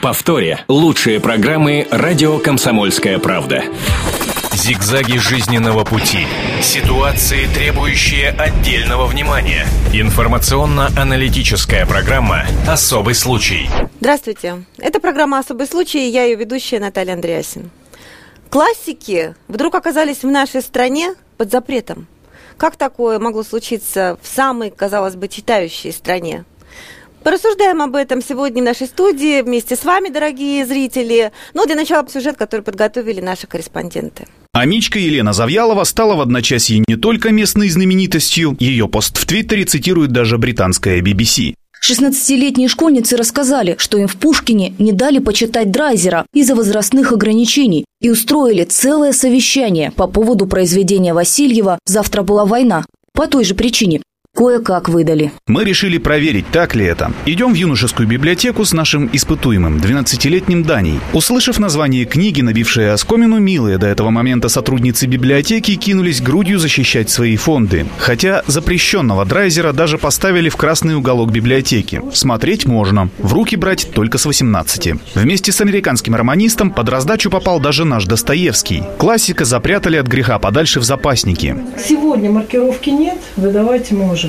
В повторе лучшие программы «Радио Комсомольская правда». Зигзаги жизненного пути. Ситуации, требующие отдельного внимания. Информационно-аналитическая программа «Особый случай». Здравствуйте. Это программа «Особый случай» и я ее ведущая Наталья Андреасин. Классики вдруг оказались в нашей стране под запретом. Как такое могло случиться в самой, казалось бы, читающей стране? Порассуждаем об этом сегодня в нашей студии вместе с вами, дорогие зрители. Но для начала сюжет, который подготовили наши корреспонденты. Амичка Елена Завьялова стала в одночасье не только местной знаменитостью, ее пост в Твиттере цитирует даже британская BBC. 16-летние школьницы рассказали, что им в Пушкине не дали почитать Драйзера из-за возрастных ограничений и устроили целое совещание по поводу произведения Васильева «Завтра была война». По той же причине Кое-как выдали. Мы решили проверить, так ли это. Идем в юношескую библиотеку с нашим испытуемым, 12-летним Даней. Услышав название книги, набившие оскомину, милые до этого момента сотрудницы библиотеки кинулись грудью защищать свои фонды. Хотя запрещенного драйзера даже поставили в красный уголок библиотеки. Смотреть можно, в руки брать только с 18. Вместе с американским романистом под раздачу попал даже наш Достоевский. Классика запрятали от греха подальше в запасники. Сегодня маркировки нет, выдавать можем.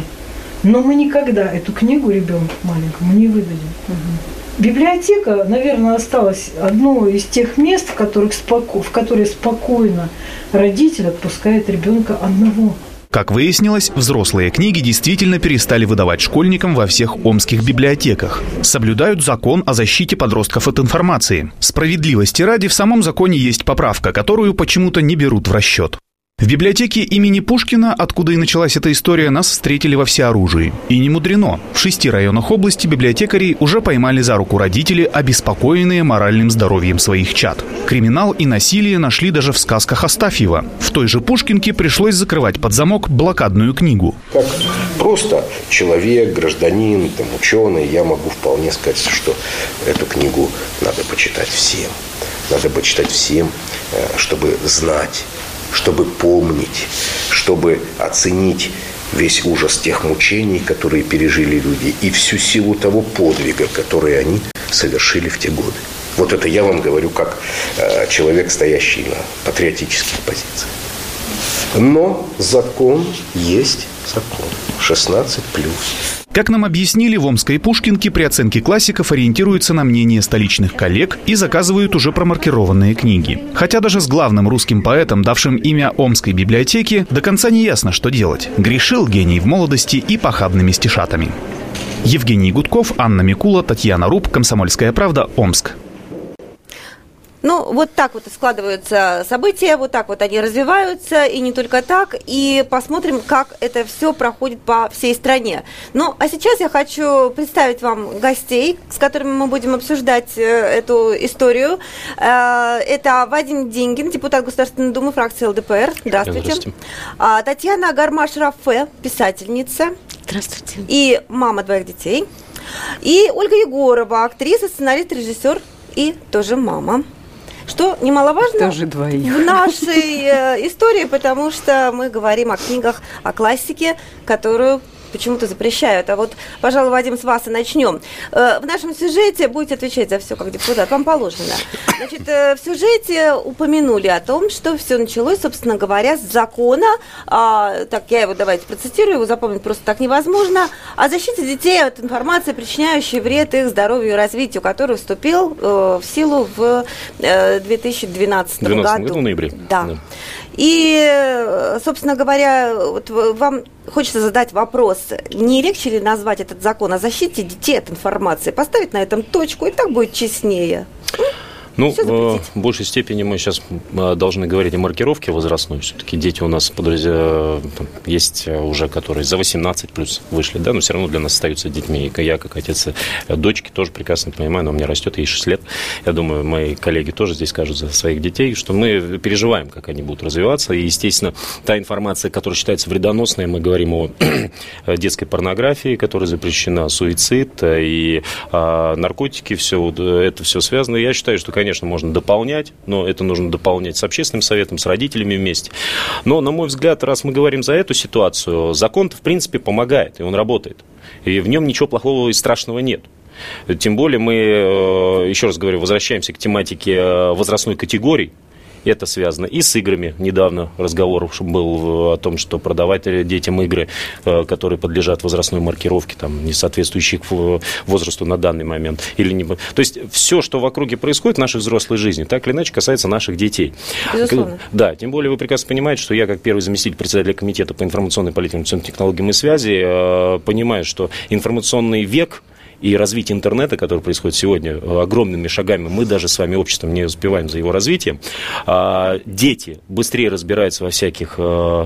Но мы никогда эту книгу ребенку маленькому не выдадим. Угу. Библиотека, наверное, осталась одно из тех мест, в, которых споко... в которые спокойно родитель отпускает ребенка одного. Как выяснилось, взрослые книги действительно перестали выдавать школьникам во всех омских библиотеках. Соблюдают закон о защите подростков от информации. Справедливости ради в самом законе есть поправка, которую почему-то не берут в расчет. В библиотеке имени Пушкина, откуда и началась эта история, нас встретили во всеоружии. И не мудрено. В шести районах области библиотекари уже поймали за руку родители, обеспокоенные моральным здоровьем своих чад. Криминал и насилие нашли даже в сказках Астафьева. В той же Пушкинке пришлось закрывать под замок блокадную книгу. Как просто человек, гражданин, там, ученый, я могу вполне сказать, что эту книгу надо почитать всем. Надо почитать всем, э, чтобы знать чтобы помнить, чтобы оценить весь ужас тех мучений, которые пережили люди, и всю силу того подвига, который они совершили в те годы. Вот это я вам говорю как э, человек, стоящий на патриотических позициях. Но закон есть закон. 16 плюс. Как нам объяснили, в Омской Пушкинке при оценке классиков ориентируются на мнение столичных коллег и заказывают уже промаркированные книги. Хотя даже с главным русским поэтом, давшим имя Омской библиотеки, до конца не ясно, что делать. Грешил гений в молодости и похабными стишатами. Евгений Гудков, Анна Микула, Татьяна Руб, Комсомольская правда, Омск. Ну, вот так вот складываются события, вот так вот они развиваются, и не только так. И посмотрим, как это все проходит по всей стране. Ну, а сейчас я хочу представить вам гостей, с которыми мы будем обсуждать э, эту историю. Э, это Вадим Деньгин, депутат Государственной Думы, фракции ЛДПР. Здравствуйте. Здравствуйте. А, Татьяна Гармаш-Рафе, писательница. Здравствуйте. И мама двоих детей. И Ольга Егорова, актриса, сценарист, режиссер и тоже мама что немаловажно Тоже двоих. в нашей э, истории, потому что мы говорим о книгах, о классике, которую почему-то запрещают. А вот, пожалуй, Вадим, с вас и начнем. Э, в нашем сюжете будете отвечать за все как депутат, вам положено. Значит, э, в сюжете упомянули о том, что все началось, собственно говоря, с закона, а, так, я его давайте процитирую, его запомнить просто так невозможно, о защите детей от информации, причиняющей вред их здоровью и развитию, который вступил э, в силу в 2012 году. году в ноябре. Да. да. И, собственно говоря, вот вам хочется задать вопрос, не легче ли назвать этот закон о защите детей от информации, поставить на этом точку, и так будет честнее? Ну, в большей степени мы сейчас э, должны говорить о маркировке возрастной. Все-таки дети у нас подразде... Э, есть э, уже, которые за 18 плюс вышли, да, но все равно для нас остаются детьми. И я, как отец дочки, тоже прекрасно понимаю, но у меня растет, ей 6 лет. Я думаю, мои коллеги тоже здесь скажут за своих детей, что мы переживаем, как они будут развиваться. И, естественно, та информация, которая считается вредоносной, мы говорим о детской порнографии, которая запрещена, суицид и наркотики, все это все связано. Я считаю, что, конечно, можно дополнять, но это нужно дополнять с общественным советом, с родителями вместе. Но, на мой взгляд, раз мы говорим за эту ситуацию, закон в принципе, помогает, и он работает. И в нем ничего плохого и страшного нет. Тем более мы, еще раз говорю, возвращаемся к тематике возрастной категории, это связано и с играми. Недавно разговор был о том, что продавать детям игры, э, которые подлежат возрастной маркировке, там, не соответствующие возрасту на данный момент. Или не... То есть все, что в округе происходит в нашей взрослой жизни, так или иначе касается наших детей. Безусловно. Да, тем более вы прекрасно понимаете, что я, как первый заместитель председателя комитета по информационной политике, технологиям и связи, э, понимаю, что информационный век и развитие интернета, которое происходит сегодня э, огромными шагами, мы даже с вами обществом не успеваем за его развитием. А, дети быстрее разбираются во всяких э,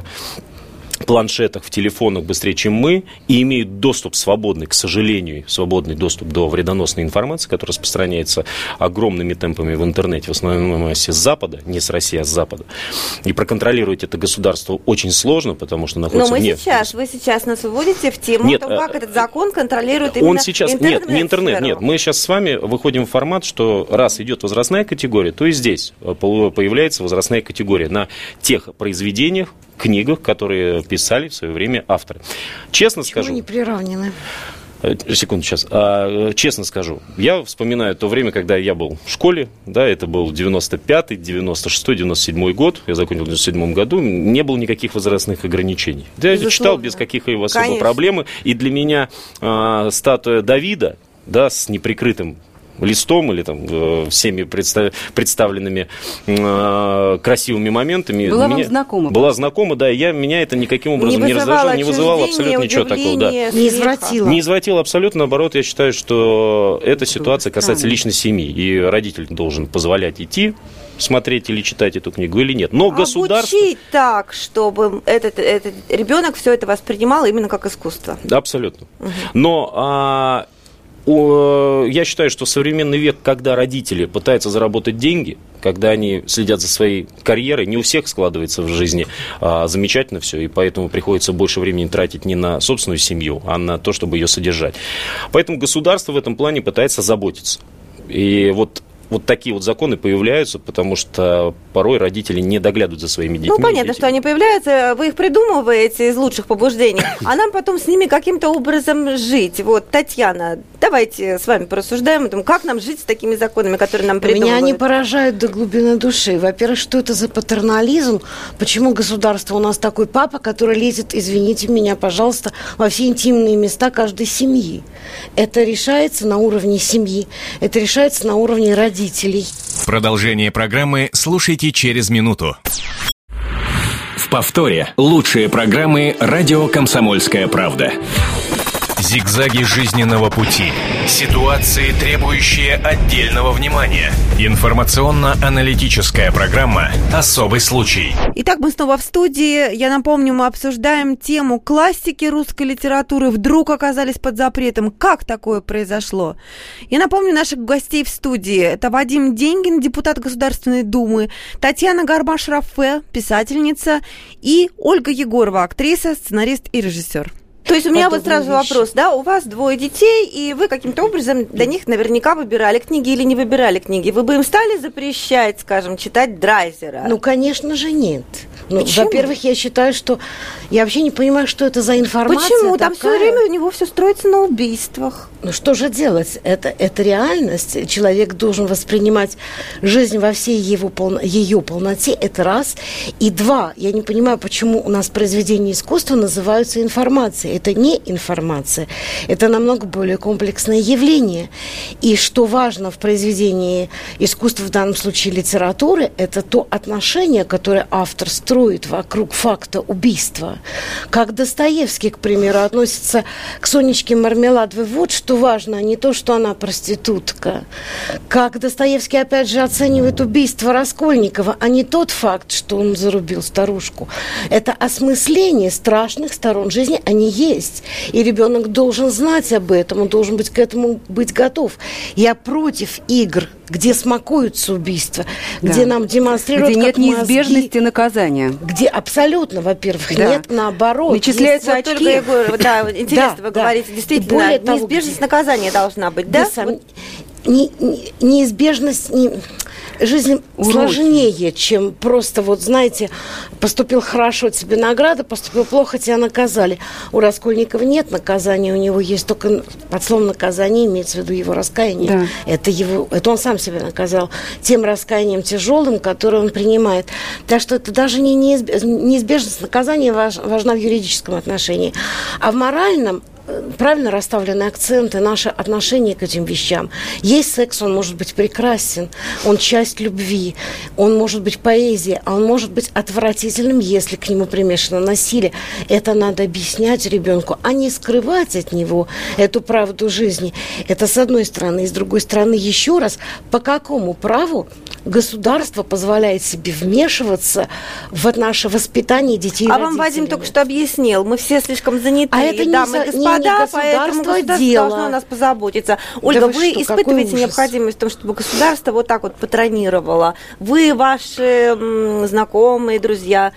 планшетах, в телефонах быстрее, чем мы, и имеют доступ свободный, к сожалению, свободный доступ до вредоносной информации, которая распространяется огромными темпами в интернете, в основном массе с Запада, не с России, а с Запада. И проконтролировать это государство очень сложно, потому что находится Но мы вне... сейчас, вы сейчас нас выводите в тему, нет, том, как э, этот закон контролирует именно Он сейчас, нет, не интернет, нет, мы сейчас с вами выходим в формат, что раз идет возрастная категория, то и здесь э, появляется возрастная категория на тех произведениях, книгах, которые писали в свое время авторы. Честно Почему скажу... не приравнены? Э, секунду, сейчас. А, честно скажу, я вспоминаю то время, когда я был в школе, да, это был 95-й, 96-й, 97-й год, я закончил в 97 году, не было никаких возрастных ограничений. Да, я читал без каких-либо особо Конечно. проблем, и для меня а, статуя Давида, да, с неприкрытым листом или там э, всеми представ- представленными э, красивыми моментами. Была меня, вам знакома? Была знакома, да, и я, меня это никаким образом не, не раздражало, не вызывало абсолютно ничего такого. Да. Не смеха. извратила. Не извратил абсолютно, наоборот, я считаю, что эта ситуация касается личной семьи, и родитель должен позволять идти смотреть или читать эту книгу или нет. Но государство... Обучить так, чтобы этот, этот ребенок все это воспринимал именно как искусство. Да, абсолютно. Но а, я считаю, что современный век, когда родители пытаются заработать деньги, когда они следят за своей карьерой, не у всех складывается в жизни а, замечательно все, и поэтому приходится больше времени тратить не на собственную семью, а на то, чтобы ее содержать. Поэтому государство в этом плане пытается заботиться. И вот вот такие вот законы появляются, потому что порой родители не доглядывают за своими детьми. Ну, понятно, Дети- что они появляются, вы их придумываете из лучших побуждений, а нам потом с ними каким-то образом жить. Вот, Татьяна, давайте с вами порассуждаем о том, как нам жить с такими законами, которые нам придумывают. Меня они поражают до глубины души. Во-первых, что это за патернализм? Почему государство у нас такой папа, который лезет, извините меня, пожалуйста, во все интимные места каждой семьи? Это решается на уровне семьи, это решается на уровне родителей. Продолжение программы слушайте через минуту. В повторе лучшие программы «Радио Комсомольская правда». Зигзаги жизненного пути. Ситуации, требующие отдельного внимания. Информационно-аналитическая программа «Особый случай». Итак, мы снова в студии. Я напомню, мы обсуждаем тему классики русской литературы вдруг оказались под запретом. Как такое произошло? Я напомню наших гостей в студии. Это Вадим Деньгин, депутат Государственной Думы, Татьяна Гармаш-Рафе, писательница, и Ольга Егорова, актриса, сценарист и режиссер. То есть у меня вот сразу вещи. вопрос, да, у вас двое детей, и вы каким-то образом для них наверняка выбирали книги или не выбирали книги. Вы бы им стали запрещать, скажем, читать Драйзера? Ну, конечно же, нет. Ну, во-первых, я считаю, что я вообще не понимаю, что это за информация. Почему? Там все время у него все строится на убийствах. Ну что же делать? Это, это реальность. Человек должен воспринимать жизнь во всей его полно, ее полноте. Это раз. И два. Я не понимаю, почему у нас произведения искусства называются информацией. Это не информация. Это намного более комплексное явление. И что важно в произведении искусства, в данном случае литературы, это то отношение, которое автор строит вокруг факта убийства. Как Достоевский, к примеру, относится к Сонечке Мармеладовой. Вот что важно, а не то, что она проститутка. Как Достоевский, опять же, оценивает убийство Раскольникова, а не тот факт, что он зарубил старушку. Это осмысление страшных сторон жизни, они есть. И ребенок должен знать об этом, он должен быть к этому быть готов. Я против игр, где смакуются убийства, где Да. нам демонстрируют, Где нет как мозги- неизбежности наказания. где абсолютно, во-первых, Да. нет, наоборот. Начисляются есть Вот очки. только Егор, да, интересно, Да, вы да. говорите, действительно, более того, неизбежность где- наказания должна быть, да? Не- неизбежность, не- жизнь Уроки. сложнее, чем просто вот, знаете, поступил хорошо, тебе награда, поступил плохо, тебя наказали. У Раскольникова нет наказания, у него есть только под словом наказание, имеется в виду его раскаяние. Да. Это, его, это он сам себя наказал тем раскаянием тяжелым, которое он принимает. Так что это даже не неизбежность наказания важна в юридическом отношении. А в моральном правильно расставлены акценты, наше отношение к этим вещам. Есть секс, он может быть прекрасен, он часть любви, он может быть поэзия, а он может быть отвратительным, если к нему примешано насилие. Это надо объяснять ребенку, а не скрывать от него эту правду жизни. Это с одной стороны. И с другой стороны, еще раз, по какому праву государство позволяет себе вмешиваться в наше воспитание детей А вам Вадим только что объяснил, мы все слишком заняты. А это не, дамы, за, господа, не поэтому государство дело. должно о нас позаботиться. Ольга, да вы, вы что, испытываете необходимость в том, чтобы государство вот так вот патронировало? Вы, ваши знакомые, друзья,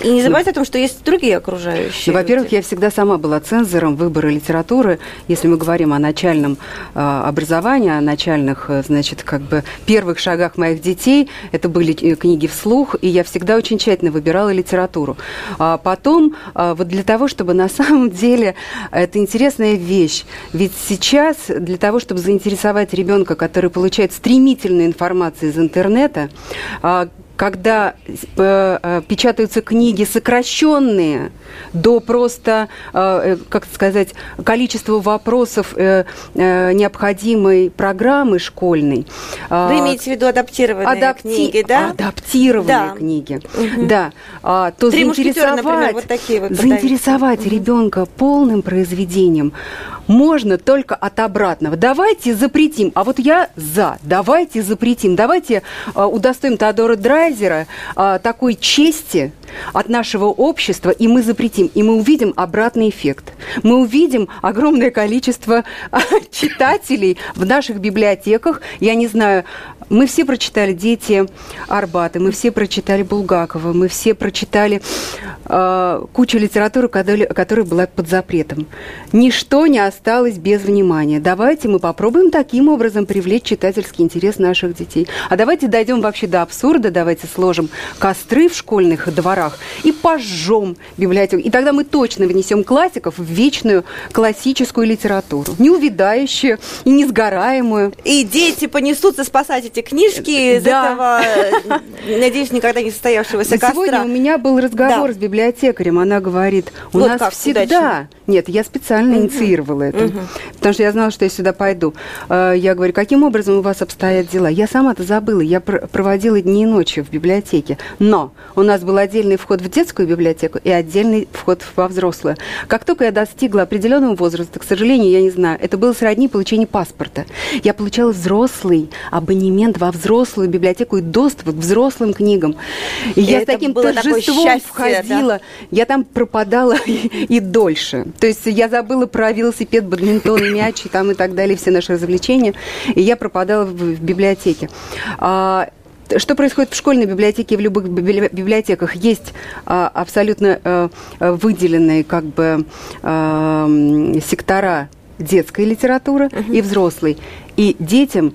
и не забывайте о том, что есть другие окружающие. Ну, во-первых, я всегда сама была цензором выбора литературы. Если мы говорим о начальном э, образовании, о начальных, э, значит, как бы первых шагах моих детей, это были э, книги вслух, и я всегда очень тщательно выбирала литературу. А потом, э, вот для того, чтобы на самом деле это интересная вещь. Ведь сейчас для того, чтобы заинтересовать ребенка, который получает стремительную информацию из интернета, э, когда э, э, печатаются книги сокращенные до просто, э, э как сказать, количества вопросов э, э, необходимой программы школьной. Вы э, имеете в виду адаптированные адапти... книги, да? Адаптированные да. книги, угу. да. А, то Три заинтересовать, например, вот такие вот заинтересовать угу. ребенка полным произведением можно только от обратного. Давайте запретим. А вот я за. Давайте запретим. Давайте э, удостоим Теодора Драйзера э, такой чести от нашего общества, и мы запретим. И мы увидим обратный эффект. Мы увидим огромное количество читателей в наших библиотеках. Я не знаю, мы все прочитали «Дети Арбата», мы все прочитали Булгакова, мы все прочитали э, кучу литературы, которая, которая была под запретом. Ничто не осталось без внимания. Давайте мы попробуем таким образом привлечь читательский интерес наших детей. А давайте дойдем вообще до абсурда, давайте сложим костры в школьных дворах и пожжем библиотеку. И тогда мы точно внесем классиков в вечную классическую литературу, неувидающую и несгораемую. И дети понесутся спасать эти книжки из да. этого, надеюсь, никогда не состоявшегося костра. Сегодня у меня был разговор да. с библиотекарем. Она говорит, у вот нас всегда... Удачно. Нет, я специально угу. инициировала это, угу. потому что я знала, что я сюда пойду. Э, я говорю, каким образом у вас обстоят дела? Я сама-то забыла, я проводила дни и ночи в библиотеке, но у нас был отдельный вход в детскую библиотеку и отдельный вход во взрослую. Как только я достигла определенного возраста, к сожалению, я не знаю, это было сродни получению паспорта. Я получала взрослый абонемент абонемент во взрослую библиотеку и доступ к взрослым книгам. И, и я с таким торжеством входила. Да? Я там пропадала и, и дольше. То есть я забыла про велосипед, бадминтон, мяч и там и так далее, все наши развлечения. И я пропадала в, в библиотеке. А, что происходит в школьной библиотеке и в любых библиотеках? Есть а, абсолютно а, выделенные как бы а, сектора детской литературы uh-huh. и взрослой. И детям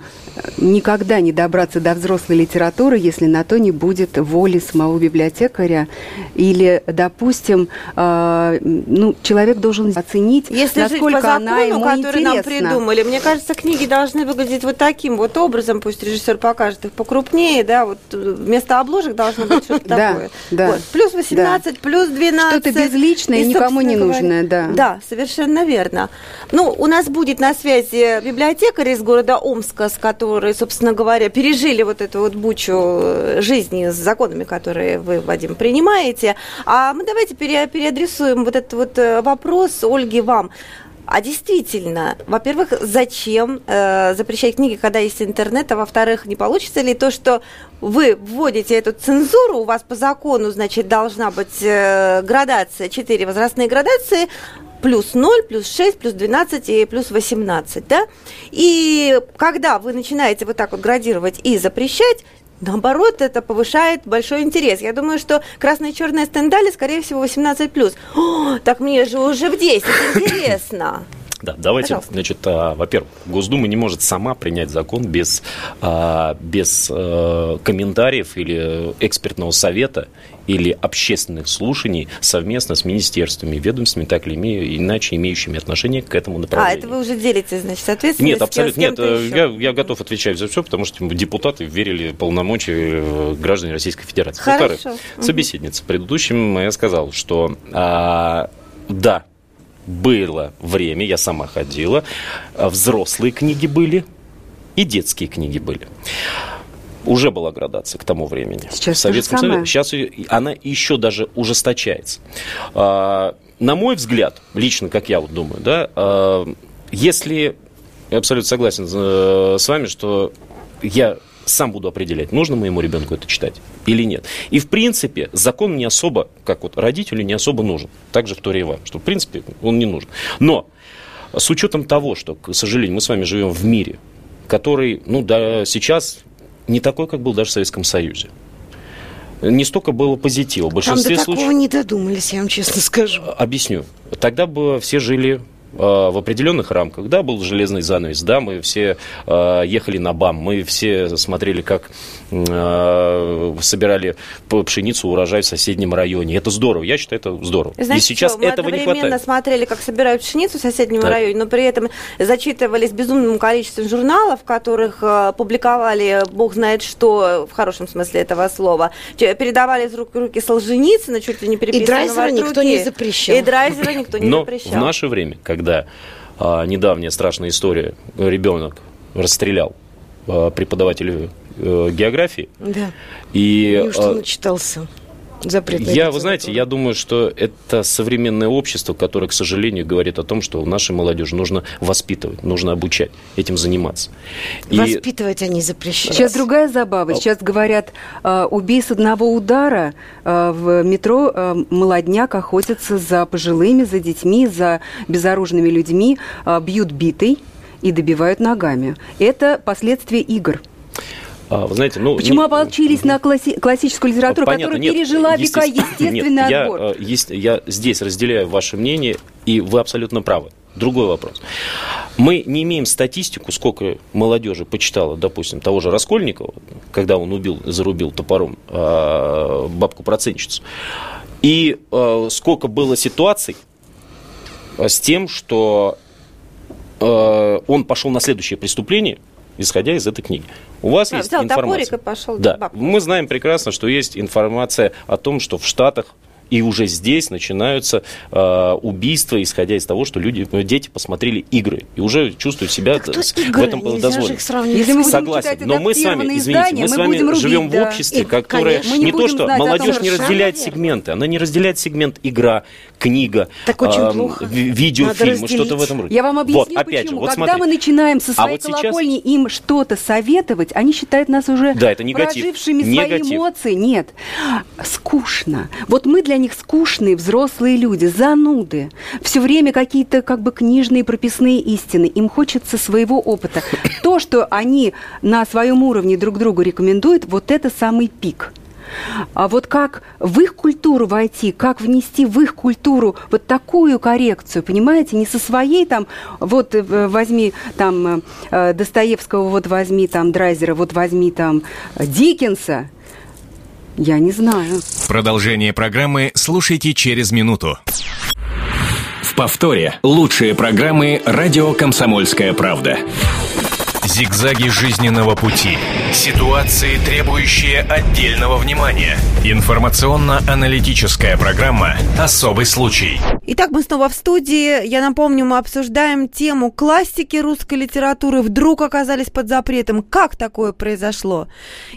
никогда не добраться до взрослой литературы, если на то не будет воли самого библиотекаря. Или, допустим, э, ну, человек должен оценить, если насколько жить по закону, она ему который интересна. нам придумали, мне кажется, книги должны выглядеть вот таким вот образом, пусть режиссер покажет их покрупнее, да, вот вместо обложек должно быть что-то такое. Да. Плюс 18, плюс 12. Что-то безличное, никому не нужное, да. Да, совершенно верно. Ну, у нас будет на связи библиотекарь из города Омска, с которые, собственно говоря, пережили вот эту вот бучу э, жизни с законами, которые вы, Вадим, принимаете. А мы давайте переадресуем вот этот вот э, вопрос Ольге вам. А действительно, во-первых, зачем э, запрещать книги, когда есть интернет, а во-вторых, не получится ли то, что вы вводите эту цензуру, у вас по закону, значит, должна быть э, градация, четыре возрастные градации, плюс 0, плюс 6, плюс 12 и плюс 18, да? И когда вы начинаете вот так вот градировать и запрещать, Наоборот, это повышает большой интерес. Я думаю, что красная и черная стендали, скорее всего, 18+. О, так мне же уже в 10, интересно. Да, давайте, Пожалуйста. значит, а, во-первых, Госдума не может сама принять закон без, а, без а, комментариев или экспертного совета или общественных слушаний совместно с министерствами, ведомствами, так или иначе имеющими отношение к этому направлению. А, это вы уже делите, значит, соответственно? Нет, абсолютно нет. Э, я, я готов отвечать за все, потому что депутаты верили полномочия э, граждан Российской Федерации. Хорошо. Собеседница. Предыдущим я сказал, что а, да, было время, я сама ходила, взрослые книги были и детские книги были уже была градация к тому времени. Сейчас в Советском Союзе. Сейчас она еще даже ужесточается. А, на мой взгляд, лично, как я вот думаю, да, а, если я абсолютно согласен э, с вами, что я сам буду определять, нужно моему ребенку это читать или нет. И, в принципе, закон не особо, как вот родителю, не особо нужен. Также в Торе и вам, что, в принципе, он не нужен. Но с учетом того, что, к сожалению, мы с вами живем в мире, который, ну, да, сейчас не такой, как был даже в Советском Союзе. Не столько было позитива. В большинстве Там до такого не додумались, я вам честно скажу. Объясню. Тогда бы все жили а, в определенных рамках. Да, был железный занавес, да, мы все э, ехали на БАМ, мы все смотрели, как собирали пшеницу, урожай в соседнем районе. Это здорово, я считаю, это здорово. Знаете, И сейчас что, этого не хватает. Мы смотрели, как собирают пшеницу в соседнем так. районе, но при этом зачитывались безумным количеством журналов, в которых э, публиковали, бог знает что, в хорошем смысле этого слова, передавали из рук в руки Солженицына, чуть ли не переписанного И Драйзера никто не запрещал. И Драйзера никто не но запрещал. в наше время, когда а, недавняя страшная история, ребенок расстрелял а, а, географии. Да. И, что а, начитался? запрет. Я, вы знаете, я думаю, что это современное общество, которое, к сожалению, говорит о том, что нашей молодежи нужно воспитывать, нужно обучать, этим заниматься. И... Воспитывать они запрещают. Сейчас другая забава. Сейчас говорят, э, убей с одного удара. Э, в метро э, молодняк охотится за пожилыми, за детьми, за безоружными людьми, бьют битой и добивают ногами. Это последствия игр. А, вы знаете, ну... Почему не... ополчились на класси... классическую литературу, Понятно, которая нет, пережила века естественный нет, отбор? Я, есть, я здесь разделяю ваше мнение, и вы абсолютно правы. Другой вопрос. Мы не имеем статистику, сколько молодежи почитала, допустим, того же Раскольникова, когда он убил, зарубил топором э, бабку-процентщицу, и э, сколько было ситуаций с тем, что э, он пошел на следующее преступление – исходя из этой книги. У вас а, есть взял информация. и пошел да. Мы знаем прекрасно, что есть информация о том, что в Штатах и уже здесь начинаются э, убийства, исходя из того, что люди, ну, дети посмотрели игры и уже чувствуют себя так в игры? этом было дозволено. Если мы Согласен, но мы с вами, извините, издания, мы с вами рубить, живем да. в обществе, и, которое не, не то, что молодежь том, не разделяет верно. сегменты, она не разделяет сегмент игра, книга, так очень э, плохо. видеофильм, что-то в этом роде. Я вам объясню, вот, опять почему. Же, вот Когда смотри. мы начинаем со своей а вот колокольни сейчас... им что-то советовать, они считают нас уже да, это негатив. прожившими негатив. свои эмоции. Нет, скучно. Вот мы для них скучные взрослые люди, зануды. Все время какие-то как бы книжные прописные истины. Им хочется своего опыта. То, что они на своем уровне друг другу рекомендуют, вот это самый пик. А вот как в их культуру войти, как внести в их культуру вот такую коррекцию, понимаете, не со своей там, вот э, возьми там э, Достоевского, вот возьми там Драйзера, вот возьми там Диккенса, я не знаю. Продолжение программы слушайте через минуту. В повторе лучшие программы «Радио Комсомольская правда». Зигзаги жизненного пути. Ситуации, требующие отдельного внимания. Информационно-аналитическая программа «Особый случай». Итак, мы снова в студии. Я напомню, мы обсуждаем тему классики русской литературы вдруг оказались под запретом. Как такое произошло?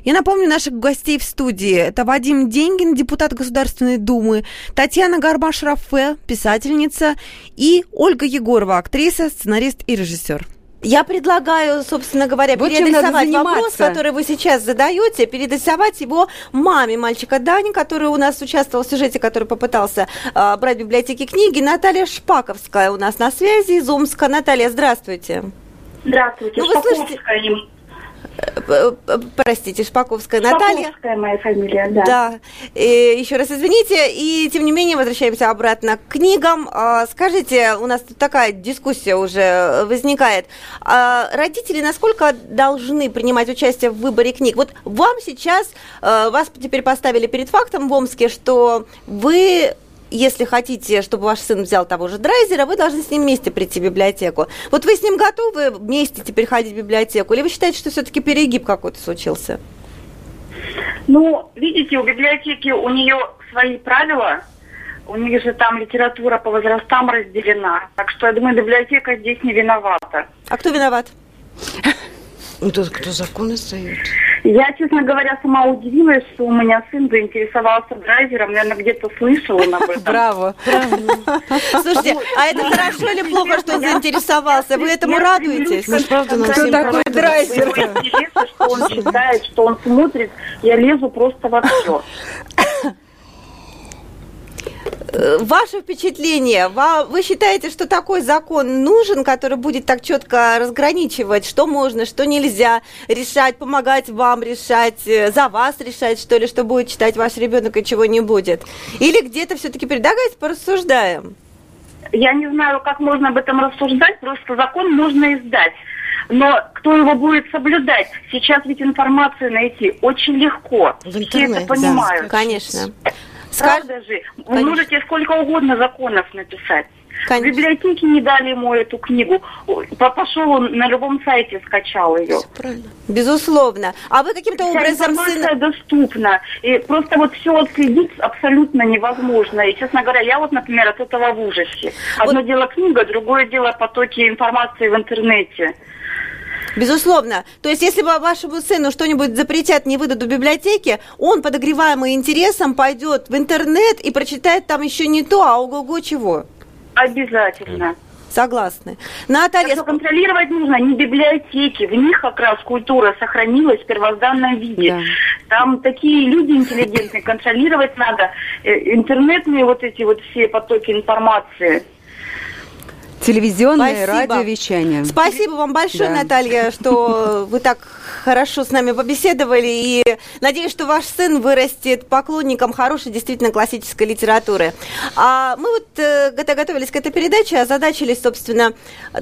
Я напомню наших гостей в студии. Это Вадим Деньгин, депутат Государственной Думы, Татьяна Гармаш-Рафе, писательница, и Ольга Егорова, актриса, сценарист и режиссер. Я предлагаю, собственно говоря, вот перерисовать вопрос, который вы сейчас задаете, перерисовать его маме мальчика Дани, который у нас участвовал в сюжете, который попытался э, брать в библиотеке книги. Наталья Шпаковская у нас на связи из Омска. Наталья, здравствуйте. Здравствуйте. Ну, вы слышите... Простите, Шпаковская Наталья. Шпаковская моя фамилия, да. Да. И еще раз извините. И тем не менее возвращаемся обратно к книгам. А, скажите, у нас тут такая дискуссия уже возникает. А, родители насколько должны принимать участие в выборе книг? Вот вам сейчас, вас теперь поставили перед фактом в Омске, что вы если хотите, чтобы ваш сын взял того же Драйзера, вы должны с ним вместе прийти в библиотеку. Вот вы с ним готовы вместе теперь ходить в библиотеку? Или вы считаете, что все-таки перегиб какой-то случился? Ну, видите, у библиотеки у нее свои правила, у них же там литература по возрастам разделена. Так что, я думаю, библиотека здесь не виновата. А кто виноват? Ну, тот, кто закон издает. Я, честно говоря, сама удивилась, что у меня сын заинтересовался драйвером. Наверное, где-то слышал он об этом. Браво. Слушайте, а это хорошо или плохо, что он заинтересовался? Вы этому радуетесь? Кто такой драйвер? Что он читает, что он смотрит. Я лезу просто во все. Э, ваше впечатление, вы считаете, что такой закон нужен, который будет так четко разграничивать, что можно, что нельзя, решать, помогать вам решать, э, за вас решать, что ли, что будет читать ваш ребенок и чего не будет? Или где-то все-таки предлагаете, порассуждаем? Я не знаю, как можно об этом рассуждать, просто закон можно издать. Но кто его будет соблюдать? Сейчас ведь информацию найти очень легко. В интернете, Все это понимают. Да, конечно. Правда же? Вы Конечно. можете сколько угодно законов написать. Конечно. В библиотеке не дали ему эту книгу. Пошел он на любом сайте, скачал ее. Правильно. Безусловно. А вы каким-то образом... Информация сына... доступна. И просто вот все отследить абсолютно невозможно. И, честно говоря, я вот, например, от этого в ужасе. Одно вот... дело книга, другое дело потоки информации в интернете. Безусловно. То есть, если бы вашему сыну что-нибудь запретят, не выдадут в библиотеке, он, подогреваемый интересом, пойдет в интернет и прочитает там еще не то, а ого-го чего. Обязательно. Согласны. Наталья... Так контролировать нужно не библиотеки, в них как раз культура сохранилась в первозданном виде. Да. Там такие люди интеллигентные, контролировать надо. Э, интернетные вот эти вот все потоки информации. Телевизионное Спасибо. радиовещание. Спасибо вам большое, да. Наталья, что вы так хорошо с нами побеседовали. И надеюсь, что ваш сын вырастет поклонником хорошей, действительно классической литературы. А мы вот э, готовились к этой передаче, озадачились, собственно,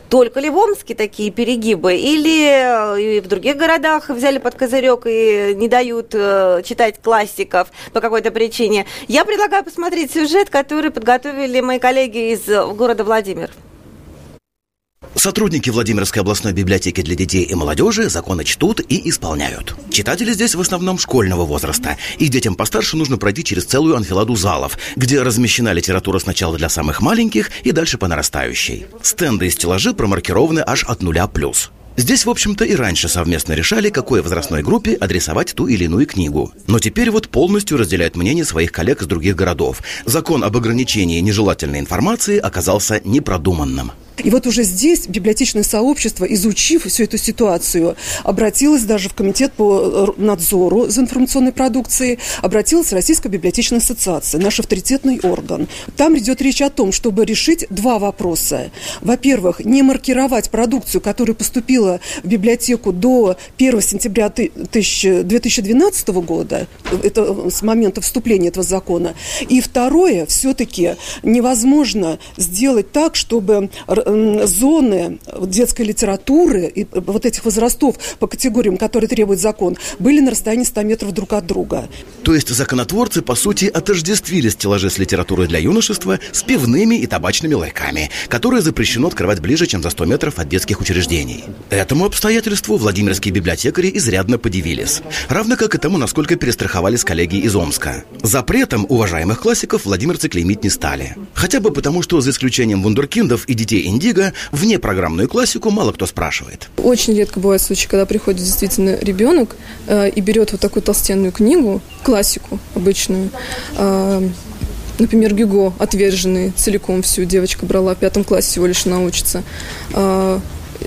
только ли в Омске такие перегибы, или э, и в других городах взяли под козырек и не дают э, читать классиков по какой-то причине. Я предлагаю посмотреть сюжет, который подготовили мои коллеги из города Владимир. Сотрудники Владимирской областной библиотеки для детей и молодежи законы чтут и исполняют. Читатели здесь в основном школьного возраста. И детям постарше нужно пройти через целую анфиладу залов, где размещена литература сначала для самых маленьких и дальше по нарастающей. Стенды и стеллажи промаркированы аж от нуля плюс. Здесь, в общем-то, и раньше совместно решали, какой возрастной группе адресовать ту или иную книгу. Но теперь вот полностью разделяют мнение своих коллег из других городов. Закон об ограничении нежелательной информации оказался непродуманным. И вот уже здесь библиотечное сообщество, изучив всю эту ситуацию, обратилось даже в комитет по э, надзору за информационной продукцией, обратилась Российская библиотечная ассоциация, наш авторитетный орган. Там идет речь о том, чтобы решить два вопроса. Во-первых, не маркировать продукцию, которая поступила в библиотеку до 1 сентября 2012 года, это с момента вступления этого закона. И второе, все-таки невозможно сделать так, чтобы зоны детской литературы и вот этих возрастов по категориям, которые требует закон, были на расстоянии 100 метров друг от друга. То есть законотворцы, по сути, отождествили стеллажи с литературой для юношества с пивными и табачными ларьками, которые запрещено открывать ближе, чем за 100 метров от детских учреждений. Этому обстоятельству владимирские библиотекари изрядно подивились. Равно как и тому, насколько перестраховались коллеги из Омска. Запретом уважаемых классиков владимирцы клеймить не стали. Хотя бы потому, что за исключением вундеркиндов и детей Индиго, вне программную классику мало кто спрашивает. Очень редко бывают случаи, когда приходит действительно ребенок э, и берет вот такую толстенную книгу, классику обычную, э, Например, Гюго, отверженный, целиком всю девочка брала, в пятом классе всего лишь научится. Э,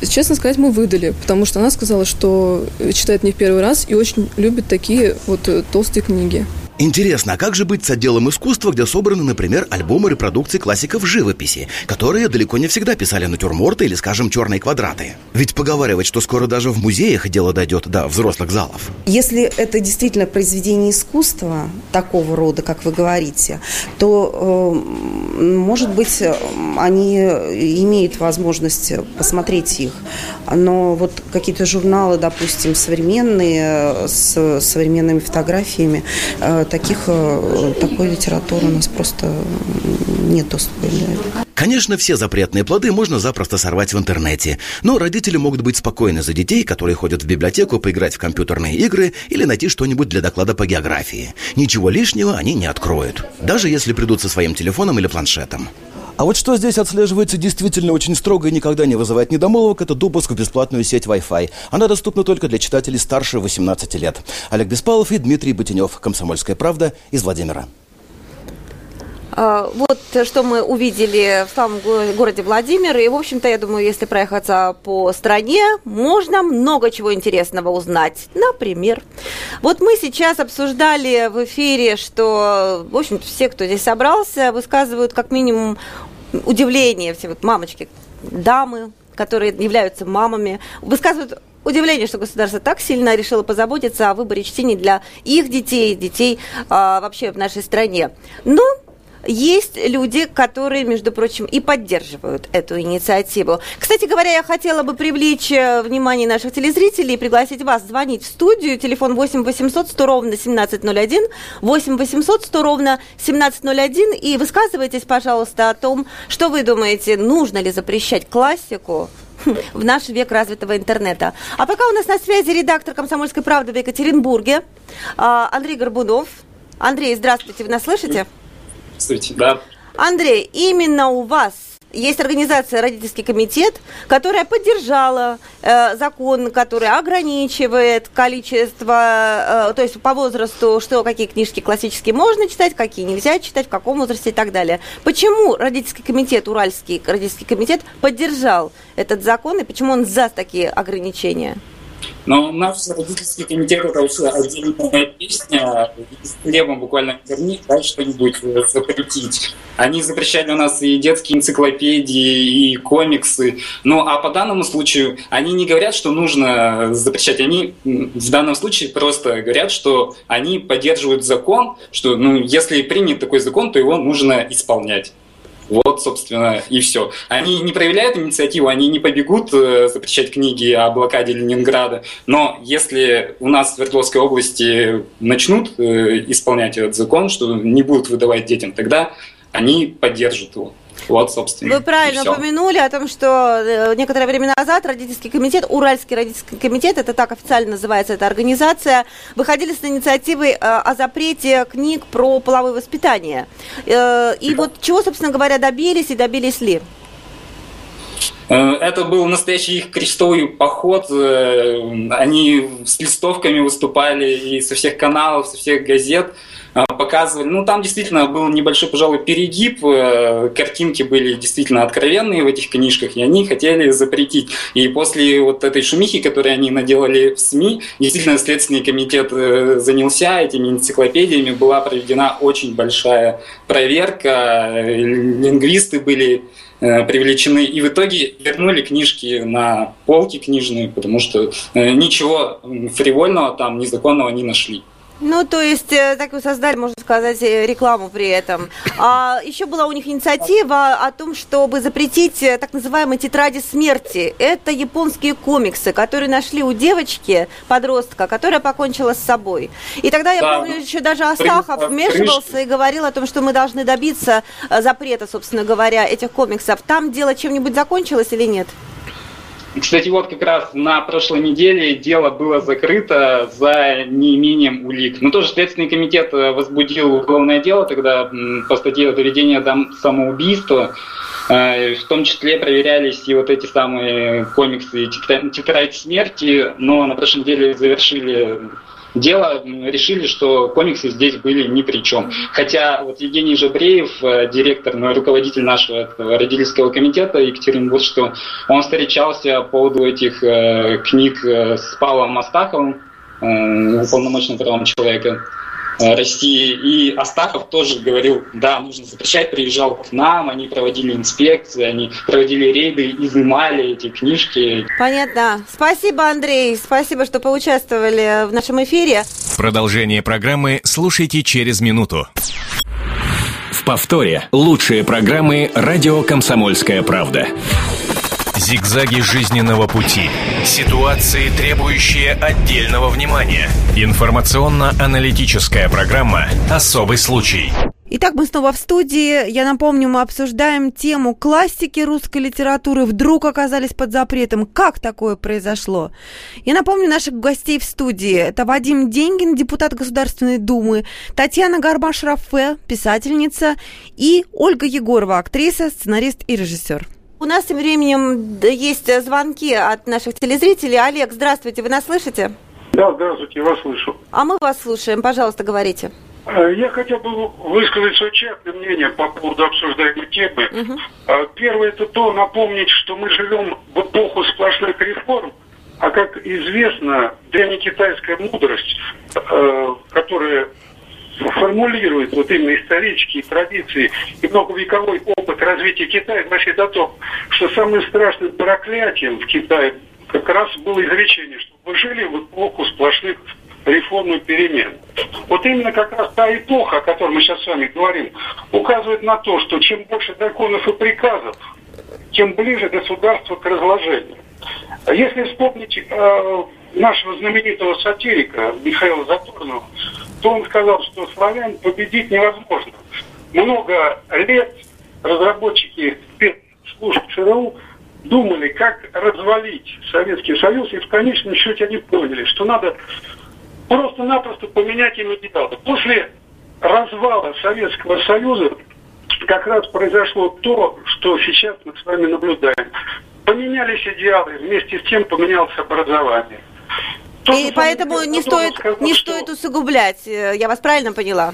честно сказать, мы выдали, потому что она сказала, что читает не в первый раз и очень любит такие вот э, толстые книги. Интересно, а как же быть с отделом искусства, где собраны, например, альбомы репродукций классиков живописи, которые далеко не всегда писали натюрморты или, скажем, черные квадраты? Ведь поговаривать, что скоро даже в музеях дело дойдет до взрослых залов. Если это действительно произведение искусства такого рода, как вы говорите, то, э, может быть, они имеют возможность посмотреть их. Но вот какие-то журналы, допустим, современные, с современными фотографиями, э, таких, э, такой литературы у нас просто нет доступа. Конечно, все запретные плоды можно запросто сорвать в интернете, но родители могут быть спокойны за детей, которые ходят в библиотеку поиграть в компьютерные игры или найти что-нибудь для доклада по географии. Ничего лишнего они не откроют, даже если придут со своим телефоном или планшетом. А вот что здесь отслеживается действительно очень строго и никогда не вызывает недомолвок, это допуск в бесплатную сеть Wi-Fi. Она доступна только для читателей старше 18 лет. Олег Беспалов и Дмитрий Бутенев. Комсомольская правда из Владимира. А, вот что мы увидели в самом городе Владимир. И, в общем-то, я думаю, если проехаться по стране, можно много чего интересного узнать. Например, вот мы сейчас обсуждали в эфире, что, в общем все, кто здесь собрался, высказывают как минимум удивление, все вот мамочки, дамы, которые являются мамами, высказывают удивление, что государство так сильно решило позаботиться о выборе чтений для их детей, детей а, вообще в нашей стране. Но есть люди, которые, между прочим, и поддерживают эту инициативу. Кстати говоря, я хотела бы привлечь э, внимание наших телезрителей и пригласить вас звонить в студию. Телефон 8 800 100 ровно 1701, 8 800 100 ровно 1701. И высказывайтесь, пожалуйста, о том, что вы думаете, нужно ли запрещать классику в наш век развитого интернета. А пока у нас на связи редактор «Комсомольской правды» в Екатеринбурге а, Андрей Горбунов. Андрей, здравствуйте, вы нас слышите? Здравствуйте, да. Андрей, именно у вас есть организация «Родительский комитет», которая поддержала э, закон, который ограничивает количество, э, то есть по возрасту, что какие книжки классические можно читать, какие нельзя читать, в каком возрасте и так далее. Почему родительский комитет, Уральский родительский комитет поддержал этот закон и почему он за такие ограничения? Но наш родительский комитет это вообще отдельная песня. С хлебом буквально верни, дай что-нибудь э, запретить. Они запрещали у нас и детские энциклопедии, и комиксы. Ну, а по данному случаю они не говорят, что нужно запрещать. Они в данном случае просто говорят, что они поддерживают закон, что ну, если принят такой закон, то его нужно исполнять. Вот, собственно, и все. Они не проявляют инициативу, они не побегут э, запрещать книги о блокаде Ленинграда, но если у нас в Свердловской области начнут э, исполнять этот закон, что не будут выдавать детям, тогда они поддержат его. Вот, собственно. Вы правильно упомянули о том, что э, некоторое время назад родительский комитет, Уральский родительский комитет, это так официально называется эта организация, выходили с инициативой э, о запрете книг про половое воспитание. Э, и вот чего, собственно говоря, добились и добились ли? Это был настоящий их крестовый поход. Они с листовками выступали и со всех каналов, со всех газет. А, показывали. Ну, там действительно был небольшой, пожалуй, перегиб. Э, картинки были действительно откровенные в этих книжках, и они хотели запретить. И после вот этой шумихи, которую они наделали в СМИ, действительно Следственный комитет э, занялся этими энциклопедиями, была проведена очень большая проверка, лингвисты были э, привлечены и в итоге вернули книжки на полки книжные, потому что ничего фривольного там незаконного не нашли. Ну, то есть, э, так вы создали, можно сказать, э, рекламу при этом. А еще была у них инициатива о том, чтобы запретить э, так называемые тетради смерти. Это японские комиксы, которые нашли у девочки, подростка, которая покончила с собой. И тогда, я да. помню, еще даже Астахов вмешивался и говорил о том, что мы должны добиться запрета, собственно говоря, этих комиксов. Там дело чем-нибудь закончилось или нет? Кстати, вот как раз на прошлой неделе дело было закрыто за неимением улик. Но тоже Следственный комитет э, возбудил уголовное дело тогда по статье доведения до самоубийства. Э, в том числе проверялись и вот эти самые комиксы «Тетрадь смерти», но на прошлой неделе завершили дело, решили, что комиксы здесь были ни при чем. Хотя вот Евгений Жабреев, э, директор, ну, руководитель нашего родительского комитета Екатеринбургского, он встречался по поводу этих э, книг э, с Павлом Мастаковым, э, уполномоченным правом человека. Э, России. И Астахов тоже говорил, да, нужно запрещать, приезжал к нам, они проводили инспекции, они проводили рейды, изымали эти книжки. Понятно. Спасибо, Андрей, спасибо, что поучаствовали в нашем эфире. Продолжение программы слушайте через минуту. В повторе лучшие программы «Радио Комсомольская правда». Зигзаги жизненного пути. Ситуации, требующие отдельного внимания. Информационно-аналитическая программа «Особый случай». Итак, мы снова в студии. Я напомню, мы обсуждаем тему классики русской литературы вдруг оказались под запретом. Как такое произошло? Я напомню наших гостей в студии. Это Вадим Деньгин, депутат Государственной Думы, Татьяна Гармаш-Рафе, писательница, и Ольга Егорова, актриса, сценарист и режиссер. У нас тем временем есть звонки от наших телезрителей. Олег, здравствуйте, вы нас слышите? Да, здравствуйте, я вас слышу. А мы вас слушаем, пожалуйста, говорите. Э, я хотел бы высказать свое частное мнение по поводу обсуждаемой темы. Угу. Первое это то, напомнить, что мы живем в эпоху сплошных реформ, а как известно, древнекитайская мудрость, э, формулирует вот именно исторические традиции и многовековой опыт развития Китая гласит о том, что самым страшным проклятием в Китае как раз было изречение, что вы жили в эпоху сплошных реформ и перемен. Вот именно как раз та эпоха, о которой мы сейчас с вами говорим, указывает на то, что чем больше законов и приказов, тем ближе государство к разложению. Если вспомнить э, нашего знаменитого сатирика Михаила Затурного, то он сказал, что славян победить невозможно. Много лет разработчики спецслужб ЦРУ думали, как развалить Советский Союз, и в конечном счете они поняли, что надо просто-напросто поменять им идеалы. После развала Советского Союза как раз произошло то, что сейчас мы с вами наблюдаем. Поменялись идеалы, вместе с тем поменялось образование. И поэтому не стоит, не что... стоит усугублять. Э, я вас правильно поняла?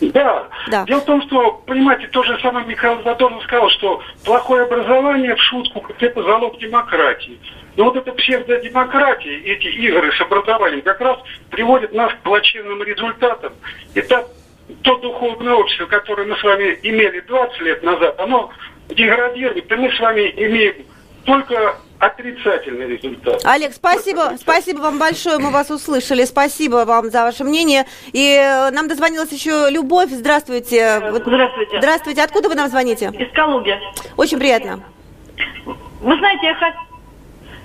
Да. да. Дело в том, что, понимаете, то же самое Михаил Задорнов сказал, что плохое образование в шутку – это залог демократии. Но вот эта псевдодемократия, эти игры с образованием как раз приводят нас к плачевным результатам. И та, то духовное общество, которое мы с вами имели 20 лет назад, оно деградирует, и мы с вами имеем только отрицательный результат. Олег, спасибо, спасибо вам большое, мы вас услышали, спасибо вам за ваше мнение. И э, нам дозвонилась еще Любовь, здравствуйте. Здравствуйте. Здравствуйте, откуда вы нам звоните? Из Калуги. Очень приятно. Вы знаете, я, хот...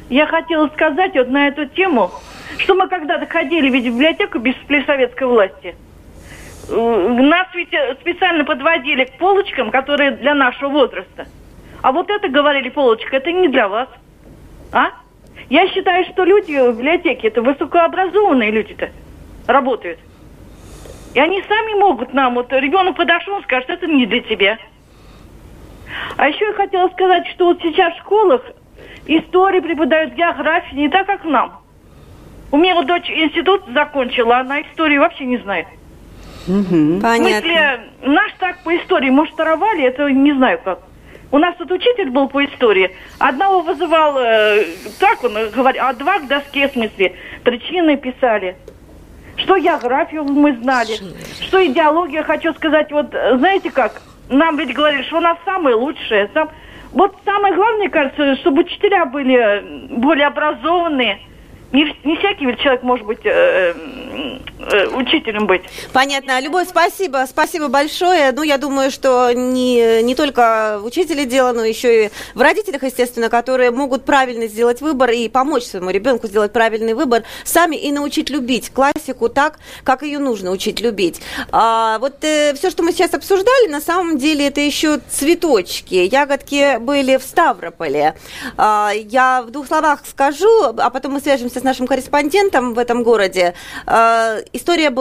я хотела сказать вот на эту тему, что мы когда-то ходили в библиотеку без советской власти. Э, нас ведь э, специально подводили к полочкам, которые для нашего возраста. А вот это, говорили, полочка, это не для вас. А? Я считаю, что люди в библиотеке, это высокообразованные люди-то работают. И они сами могут нам, вот ребенок подошел, он скажет, это не для тебя. А еще я хотела сказать, что вот сейчас в школах истории преподают географию не так, как нам. У меня вот дочь институт закончила, она историю вообще не знает. Угу. Понятно. В смысле, наш так по истории муштаровали, это не знаю как. У нас тут учитель был по истории. Одного вызывал, э, так он говорил, а два к доске, в смысле, причины писали. Что географию мы знали, что идеология, хочу сказать, вот знаете как, нам ведь говорили, что у нас самое лучшее. Сам... Вот самое главное, кажется, чтобы учителя были более образованные, не, не всякий человек может быть э, э, учителем быть. Понятно. Любовь, спасибо. Спасибо большое. Ну, я думаю, что не, не только в учителе дело, но еще и в родителях, естественно, которые могут правильно сделать выбор и помочь своему ребенку сделать правильный выбор сами и научить любить классику так, как ее нужно учить любить. А, вот э, все, что мы сейчас обсуждали, на самом деле это еще цветочки. Ягодки были в Ставрополе. А, я в двух словах скажу, а потом мы свяжемся с нашим корреспондентом в этом городе, э, история,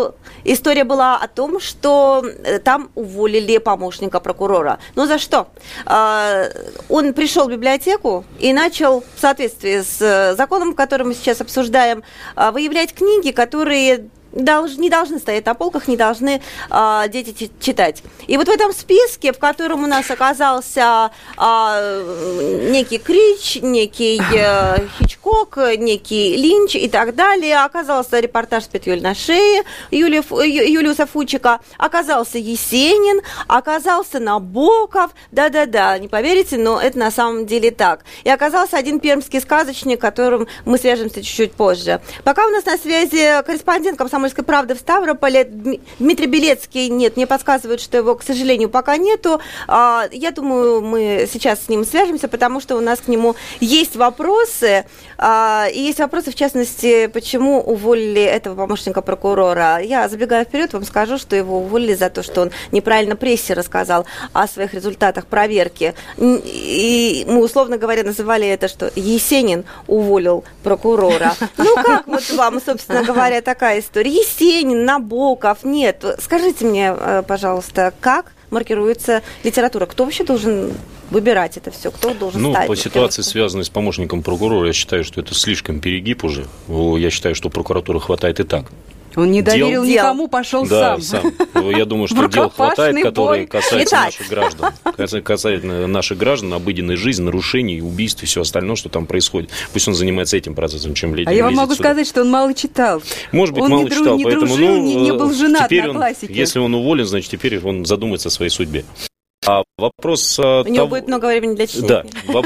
история была о том, что э, там уволили помощника прокурора. Но за что? Э, он пришел в библиотеку и начал в соответствии с законом, который мы сейчас обсуждаем, выявлять книги, которые долж, не должны стоять на полках, не должны э, дети читать. И вот в этом списке, в котором у нас оказался э, некий Крич, некий э, Хичкок, некий Линч и так далее, оказался репортаж с пятюль на шее Юли, Юлиуса Фучика, оказался Есенин, оказался Набоков, да-да-да, не поверите, но это на самом деле так. И оказался один пермский сказочник, которым мы свяжемся чуть-чуть позже. Пока у нас на связи корреспондент «Комсомольской правды» в Ставрополе Дмитрий Белецкий. Нет, мне подсказывают, что его, к сожалению, пока нету. А, я думаю, мы сейчас с ним свяжемся, потому что у нас к нему есть вопросы. А, и есть вопросы, в частности, почему уволили этого помощника прокурора. Я, забегая вперед, вам скажу, что его уволили за то, что он неправильно прессе рассказал о своих результатах проверки. И мы, условно говоря, называли это, что Есенин уволил прокурора. Ну, как вот вам, собственно говоря, такая история? Есенин, Набоков, нет. Скажите мне, э, пожалуйста, как маркируется литература? Кто вообще должен выбирать это все? Кто должен ну, стать? по ситуации, связанной с помощником прокурора, я считаю, что это слишком перегиб уже. Я считаю, что прокуратуры хватает и так. Он не доверил дел. никому, пошел да, сам. сам. Я думаю, что дел хватает, которые касаются наших граждан. Касается наших граждан, обыденной жизни, нарушений, убийств и все остальное, что там происходит. Пусть он занимается этим процессом, чем летит. А я вам могу сюда. сказать, что он мало читал. Может быть, он мало не читал, не поэтому дружил, ну, не, не был женат теперь на он, классике. Если он уволен, значит, теперь он задумается о своей судьбе. А вопрос... У него того... будет много времени для чтения. Да.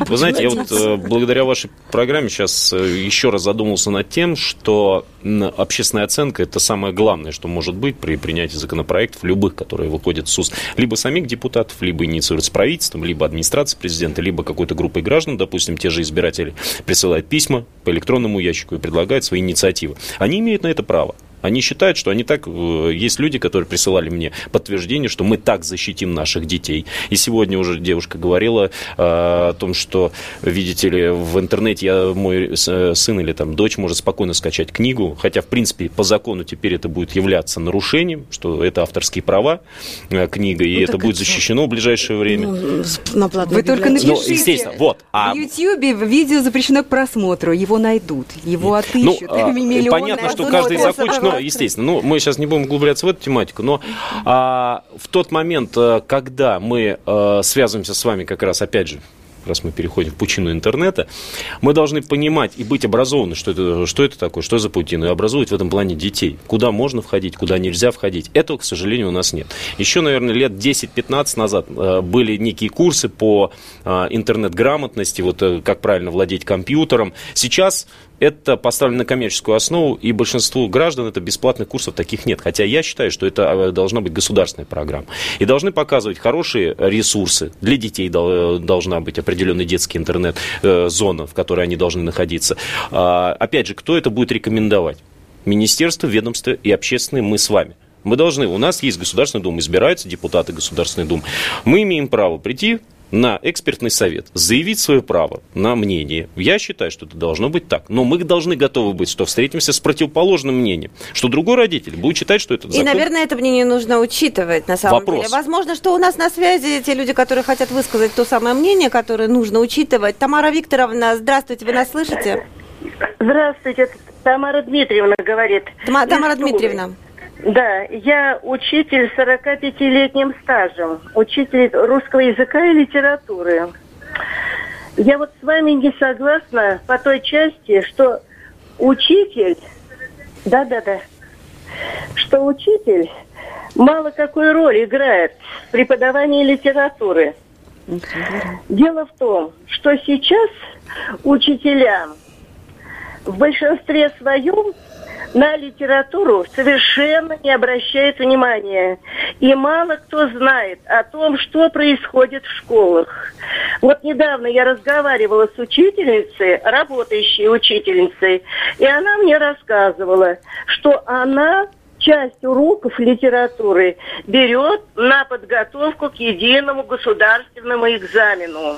Вы знаете, я вот э, благодаря вашей программе сейчас э, еще раз задумался над тем, что общественная оценка – это самое главное, что может быть при принятии законопроектов, любых, которые выходят в СУС. Либо самих депутатов, либо инициируются правительством, либо администрацией президента, либо какой-то группой граждан, допустим, те же избиратели присылают письма по электронному ящику и предлагают свои инициативы. Они имеют на это право. Они считают, что они так... Э, есть люди, которые присылали мне подтверждение, что мы так защитим наших детей. И сегодня уже девушка говорила э, о том, что, видите ли, в интернете я, мой э, сын или там дочь может спокойно скачать книгу, хотя, в принципе, по закону теперь это будет являться нарушением, что это авторские права книга, и ну, это будет защищено в ближайшее время. Ну, на Вы только напишите. Ну, естественно, вот. А... В Ютьюбе видео запрещено к просмотру, его найдут, его отыщут. Ну, понятно, что каждый захочет ну, естественно. Ну, мы сейчас не будем углубляться в эту тематику, но а, в тот момент, э, когда мы а, связываемся с вами как раз, опять же, раз мы переходим в пучину интернета, мы должны понимать и быть образованы, что это, что это такое, что за паутина, и образовывать в этом плане детей. Куда можно входить, куда нельзя входить. Этого, к сожалению, у нас нет. Еще, наверное, лет 10-15 назад э, были некие курсы по интернет-грамотности, вот как правильно владеть компьютером. Сейчас это поставлено на коммерческую основу, и большинству граждан это бесплатных курсов таких нет. Хотя я считаю, что это э, должна быть государственная программа. И должны показывать хорошие ресурсы. Для детей должна быть определенный детский интернет-зона, э, в которой они должны находиться. А, опять же, кто это будет рекомендовать? Министерство, ведомство и общественные мы с вами. Мы должны, у нас есть Государственная Дума, избираются депутаты Государственной Думы. Мы имеем право прийти на экспертный совет, заявить свое право на мнение. Я считаю, что это должно быть так. Но мы должны готовы быть, что встретимся с противоположным мнением, что другой родитель будет считать, что это закон. И, наверное, это мнение нужно учитывать на самом Вопрос. деле. Возможно, что у нас на связи те люди, которые хотят высказать то самое мнение, которое нужно учитывать. Тамара Викторовна, здравствуйте, вы нас слышите? Здравствуйте, Тамара Дмитриевна говорит. Тамара Дмитриевна. Да, я учитель с 45-летним стажем, учитель русского языка и литературы. Я вот с вами не согласна по той части, что учитель, да-да-да, что учитель мало какую роль играет в преподавании литературы. Дело в том, что сейчас учителям в большинстве своем на литературу совершенно не обращает внимания. И мало кто знает о том, что происходит в школах. Вот недавно я разговаривала с учительницей, работающей учительницей, и она мне рассказывала, что она часть уроков литературы берет на подготовку к единому государственному экзамену.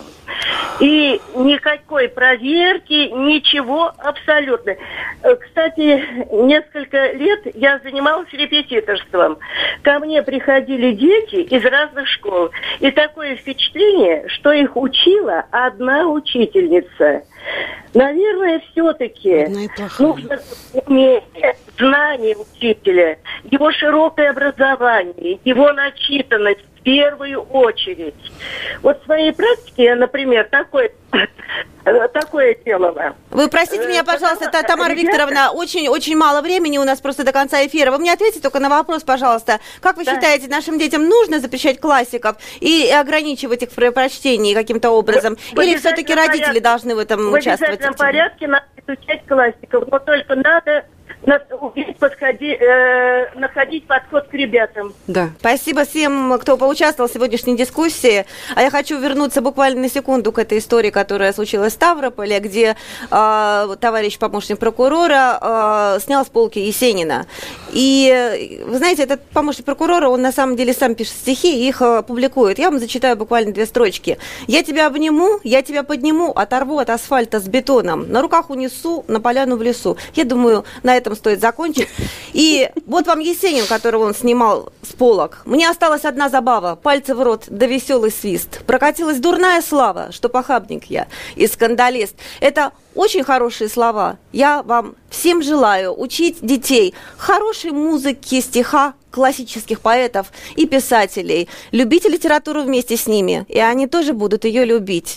И никакой проверки, ничего абсолютно. Э, кстати, несколько лет я занималась репетиторством. Ко мне приходили дети из разных школ. И такое впечатление, что их учила одна учительница. Наверное, все-таки нужно уметь знание учителя, его широкое образование, его начитанность в первую очередь. Вот в своей практике например, такой такое делала. Вы простите меня, пожалуйста, это Тамара Викторовна, очень-очень мало времени у нас просто до конца эфира. Вы мне ответите только на вопрос, пожалуйста. Как вы да. считаете, нашим детям нужно запрещать классиков и ограничивать их в прочтении каким-то образом? В, Или все-таки родители порядке, должны в этом в участвовать? В обязательном порядке надо изучать классиков, но только надо подходи, э, находить подход к ребятам. Да. Спасибо всем, кто поучаствовал в сегодняшней дискуссии. А я хочу вернуться буквально на секунду к этой истории, которая случилась в Ставрополе, где э, товарищ помощник прокурора э, снял с полки Есенина. И, вы знаете, этот помощник прокурора, он на самом деле сам пишет стихи и их э, публикует. Я вам зачитаю буквально две строчки. «Я тебя обниму, я тебя подниму, оторву от асфальта с бетоном, на руках унесу на поляну в лесу». Я думаю, на этом стоит закончить. И вот вам Есенин, которого он снимал с полок. Мне осталась одна забава, пальцы в рот, да веселый свист. Прокатилась дурная слава, что похабник я и скандалист. Это очень хорошие слова. Я вам всем желаю учить детей хорошей музыке, стиха, классических поэтов и писателей. Любите литературу вместе с ними, и они тоже будут ее любить.